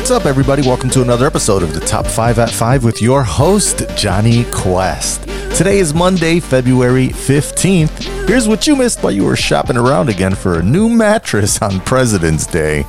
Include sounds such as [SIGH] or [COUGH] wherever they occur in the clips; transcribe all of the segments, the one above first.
What's up, everybody? Welcome to another episode of the Top 5 at 5 with your host, Johnny Quest. Today is Monday, February 15th. Here's what you missed while you were shopping around again for a new mattress on President's Day.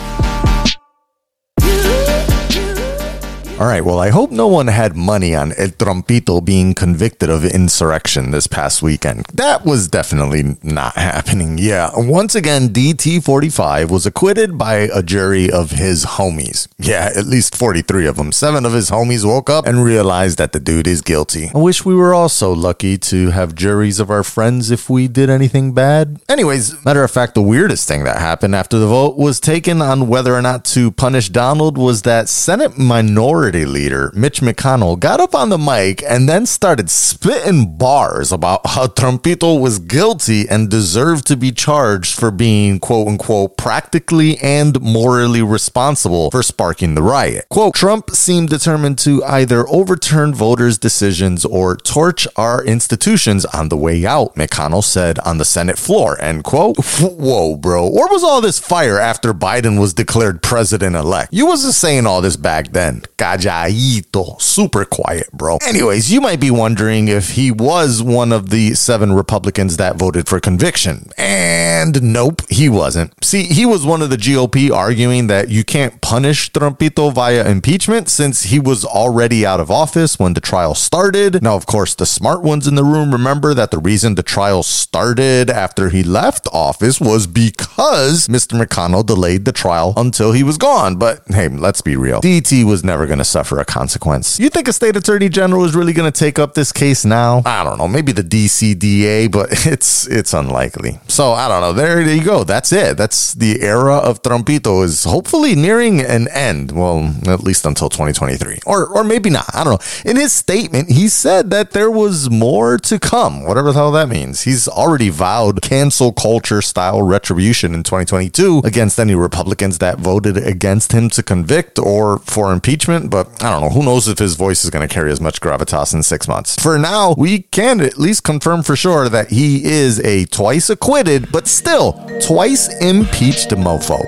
All right, well, I hope no one had money on El Trompito being convicted of insurrection this past weekend. That was definitely not happening. Yeah, once again, DT45 was acquitted by a jury of his homies. Yeah, at least 43 of them. Seven of his homies woke up and realized that the dude is guilty. I wish we were also lucky to have juries of our friends if we did anything bad. Anyways, matter of fact, the weirdest thing that happened after the vote was taken on whether or not to punish Donald was that Senate minority leader, Mitch McConnell, got up on the mic and then started spitting bars about how Trumpito was guilty and deserved to be charged for being, quote unquote, practically and morally responsible for sparking the riot. Quote, Trump seemed determined to either overturn voters' decisions or torch our institutions on the way out, McConnell said on the Senate floor, end quote. [LAUGHS] Whoa, bro. Where was all this fire after Biden was declared president elect? You wasn't saying all this back then. God calladito, super quiet, bro. Anyways, you might be wondering if he was one of the seven Republicans that voted for conviction. And nope, he wasn't. See, he was one of the GOP arguing that you can't punish Trumpito via impeachment since he was already out of office when the trial started. Now, of course, the smart ones in the room remember that the reason the trial started after he left office was because Mr. McConnell delayed the trial until he was gone. But hey, let's be real. DT was never going to suffer a consequence. You think a state attorney general is really going to take up this case now? I don't know. Maybe the DCDA, but [LAUGHS] it's it's unlikely. So I don't know. There, There you go. That's it. That's the era of Trumpito is hopefully nearing an end. Well, at least until 2023, or or maybe not. I don't know. In his statement, he said that there was more to come. Whatever the hell that means. He's already vowed cancel culture style retribution in 2022 against any Republicans that voted against him to convict or for impeachment. But I don't know. Who knows if his voice is going to carry as much gravitas in six months? For now, we can at least confirm for sure that he is a twice acquitted, but still twice impeached mofo.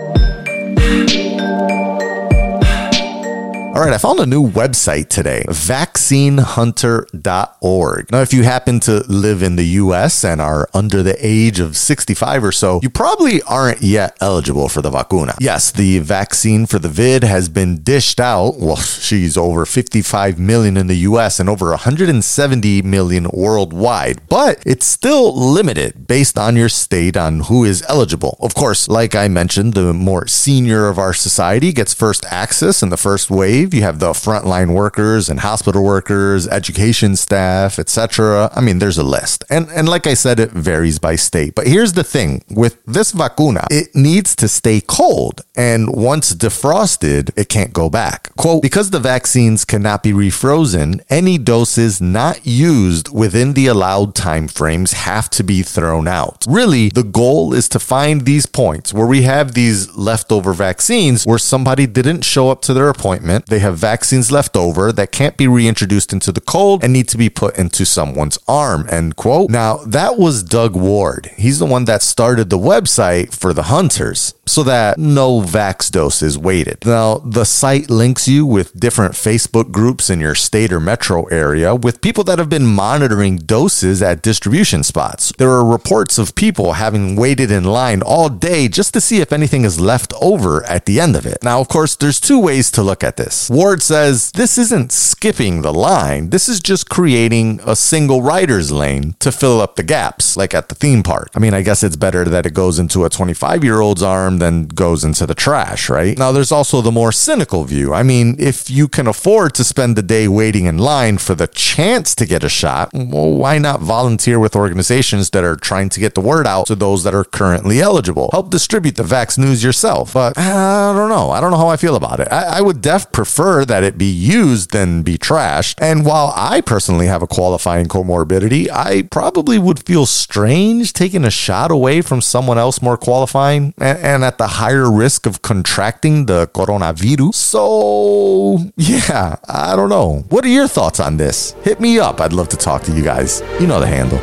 All right, I found a new website today, vaccinehunter.org. Now, if you happen to live in the US and are under the age of 65 or so, you probably aren't yet eligible for the vacuna. Yes, the vaccine for the vid has been dished out. Well, she's over 55 million in the US and over 170 million worldwide, but it's still limited based on your state on who is eligible. Of course, like I mentioned, the more senior of our society gets first access in the first wave you have the frontline workers and hospital workers, education staff, etc. I mean, there's a list. And and like I said, it varies by state. But here's the thing with this vacuna, it needs to stay cold. And once defrosted, it can't go back. Quote, because the vaccines cannot be refrozen, any doses not used within the allowed time frames have to be thrown out. Really, the goal is to find these points where we have these leftover vaccines where somebody didn't show up to their appointment they have vaccines left over that can't be reintroduced into the cold and need to be put into someone's arm, end quote. Now, that was Doug Ward. He's the one that started the website for the hunters so that no vax dose is waited. Now, the site links you with different Facebook groups in your state or metro area with people that have been monitoring doses at distribution spots. There are reports of people having waited in line all day just to see if anything is left over at the end of it. Now, of course, there's two ways to look at this. Ward says this isn't skipping the line, this is just creating a single rider's lane to fill up the gaps, like at the theme park. I mean, I guess it's better that it goes into a 25 year old's arm than goes into the trash, right? Now, there's also the more cynical view. I mean, if you can afford to spend the day waiting in line for the chance to get a shot, well, why not volunteer with organizations that are trying to get the word out to those that are currently eligible? Help distribute the Vax news yourself. But uh, I don't know. I don't know how I feel about it. I, I would def prefer that it be used than be trashed. And while I personally have a qualifying comorbidity, I probably would feel strange taking a shot away from someone else more qualifying and, and at the higher risk of contracting the coronavirus. So, yeah, I don't know. What are your thoughts on this? Hit me up. I'd love to talk to you guys. You know the handle.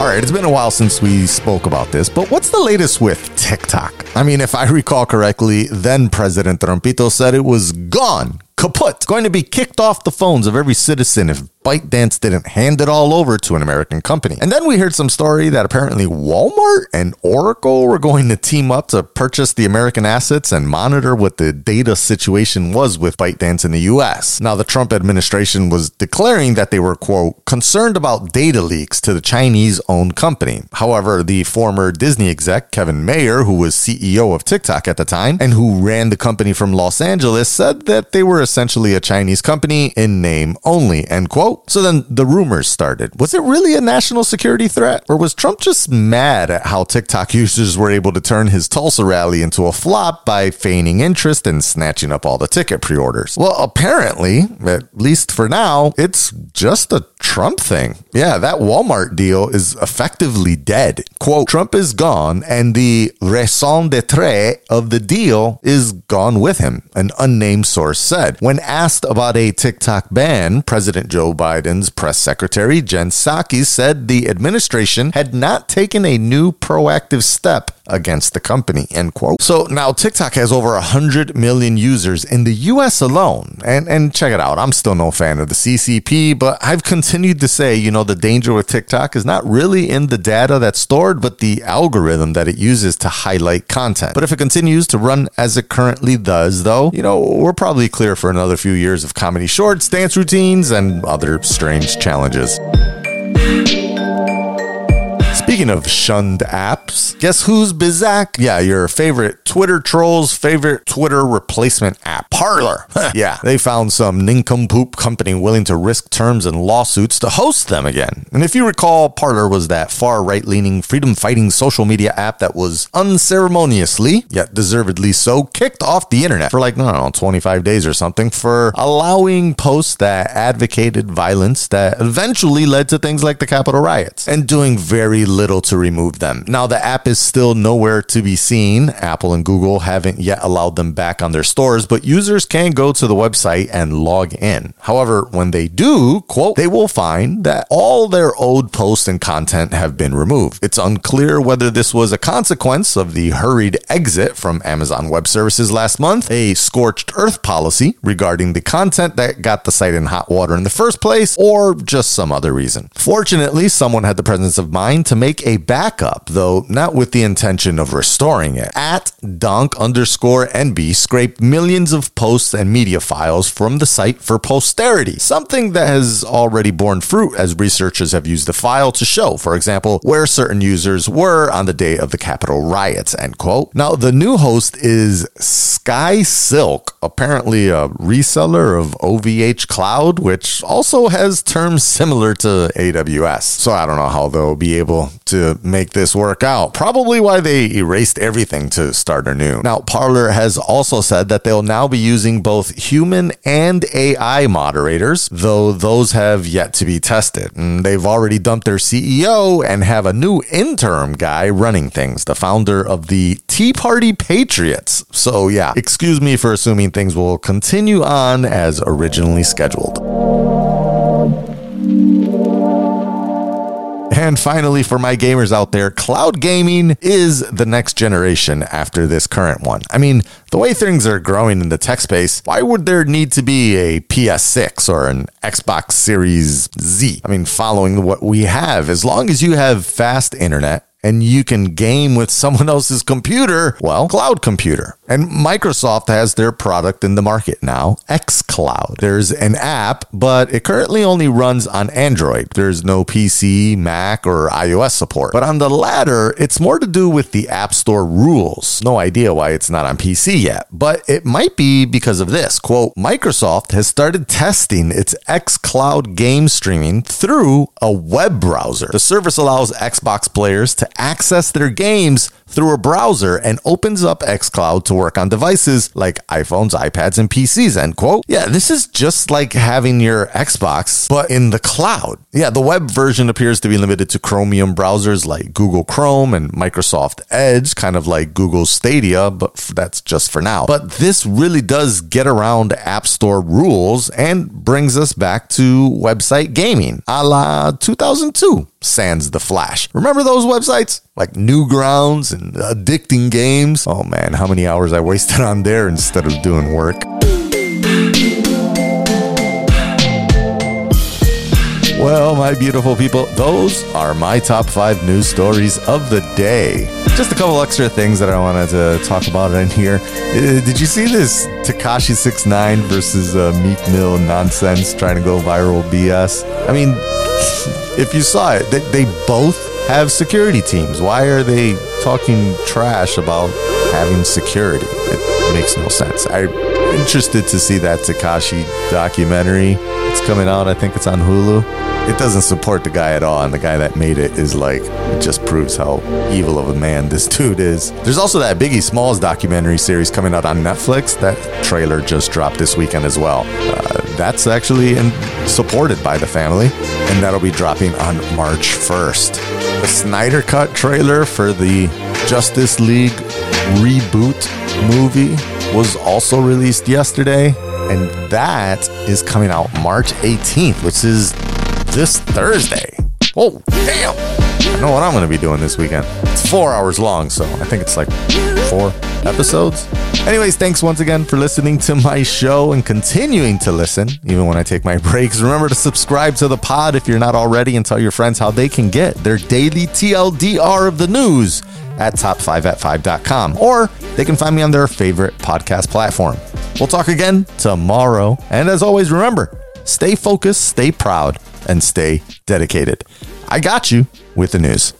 All right, it's been a while since we spoke about this, but what's the latest with TikTok. I mean, if I [LAUGHS] recall correctly, then President Trumpito said it was gone, kaput, going to be kicked off the phones of every citizen if ByteDance didn't hand it all over to an American company. And then we heard some story that apparently Walmart and Oracle were going to team up to purchase the American assets and monitor what the data situation was with ByteDance in the US. Now, the Trump administration was declaring that they were, quote, concerned about data leaks to the Chinese owned company. However, the former Disney exec, Kevin Mayer, who was CEO of TikTok at the time and who ran the company from Los Angeles, said that they were essentially a Chinese company in name only, end quote. Oh, so then the rumors started. Was it really a national security threat? Or was Trump just mad at how TikTok [LAUGHS] users were able to turn his Tulsa rally into a flop by feigning interest and snatching up all the ticket pre orders? Well, apparently, at least for now, it's just a Trump thing. Yeah, that Walmart deal is effectively dead. Quote, Trump is gone and the raison d'etre of the deal is gone with him, an unnamed source said. When asked about a TikTok ban, President Joe Biden's press secretary, Jen Psaki, said the administration had not taken a new proactive step against the company, end quote. So now TikTok has over 100 million users in the US alone. And, and check it out, I'm still no fan of the CCP, but I've continued to say, you know, the danger with TikTok is not really in the data that's stored, but the algorithm that it uses to highlight content. But if it continues to run as it currently does, though, you know, we're probably clear for another few years of comedy shorts, dance routines, and other strange challenges. Speaking of shunned apps, guess who's Bizak? Yeah, your favorite Twitter trolls' favorite Twitter replacement app, Parler. [LAUGHS] yeah, they found some nincompoop company willing to risk terms and lawsuits to host them again. And if you recall, Parler was that far right leaning, freedom fighting social media app that was unceremoniously, yet deservedly so, kicked off the internet for like, no, no, 25 days or something for allowing posts that advocated violence that eventually led to things like the Capitol riots and doing very little little to remove them. Now, the app is still nowhere to be seen. Apple and Google haven't yet allowed them back on their stores, but users can go to the website and log in. However, when they do, quote, they will find that all their old posts and content have been removed. It's unclear whether this was a consequence of the hurried exit from Amazon Web Services last month, a scorched earth policy regarding the content that got the site in hot water in the first place, or just some other reason. Fortunately, someone had the presence of mind to make make a backup, though not with the intention of restoring it. At donk underscore enby scraped millions of posts and media files from the site for posterity, something that has already borne fruit as researchers have used the file to show, for example, where certain users were on the day of the Capitol riots, end quote. Now, the new host is SkySilk, apparently a reseller of OVH Cloud, which also has terms similar to AWS. So I don't know how they'll be able to make this work out. Probably why they erased everything to start anew. Now, Parler has also said that they'll now be using both human and AI moderators, though those have yet to be tested. And they've already dumped their CEO and have a new interim guy running things, the founder of the Tea Party Patriots. So, yeah, excuse me for assuming things will continue on as originally scheduled. And finally, for my gamers out there, cloud gaming is the next generation after this current one. I mean, the way things are growing in the tech space, why would there need to be a PS6 or an Xbox Series Z? I mean, following what we have, as long as you have fast internet, and you can game with someone else's computer, well, cloud computer. And Microsoft has their product in the market now, xCloud. There's an app, but it currently only runs on Android. There's no PC, Mac, or iOS support. But on the latter, it's more to do with the App Store rules. No idea why it's not on PC yet, but it might be because of this. Quote, Microsoft has started testing its xCloud game streaming through a web browser. The service allows Xbox players to access their games through a browser and opens up xCloud to work on devices like iPhones, iPads, and PCs, end quote. Yeah, this is just like having your Xbox, but in the cloud. Yeah, the web version appears to be limited to Chromium browsers like Google Chrome and Microsoft Edge, kind of like Google Stadia, but that's just for now. But this really does get around App Store rules and brings us back to website gaming a la 2002 sans the Flash. Remember those websites? Like Newgrounds and addicting games. Oh man, how many hours I wasted on there instead of doing work. Well, my beautiful people, those are my top five news stories of the day. Just a couple extra things that I wanted to talk about in here. Uh, did you see this Tekashi 69 versus uh, Meek Mill nonsense trying to go viral BS? I mean, [LAUGHS] if you saw it, they, they both have security teams. Why are they talking trash about having security? It makes no sense. I'm interested to see that Tekashi documentary. It's coming out. I think it's on Hulu it doesn't support the guy at all. And the guy that made it is like, it just proves how evil of a man this dude is. There's also that Biggie Smalls documentary series coming out on Netflix. That trailer just dropped this weekend as well. Uh, that's actually in, supported by the family, and that'll be dropping on March 1st. The Snyder Cut trailer for the Justice League reboot movie was also released yesterday, and that is coming out March 18th, which is this Thursday. Oh, damn. I know what I'm going to be doing this weekend. It's four hours long, so I think it's like four episodes. Anyways, thanks once again for listening to my show and continuing to listen, even when I take my [LAUGHS] breaks. Remember to subscribe to the pod if you're not already and tell your friends how they can get their daily TLDR of the news at top5at5.com or they can find me on their favorite podcast platform. We'll talk again tomorrow. And as always, remember, stay focused, stay proud, and stay dedicated. I got you with the news.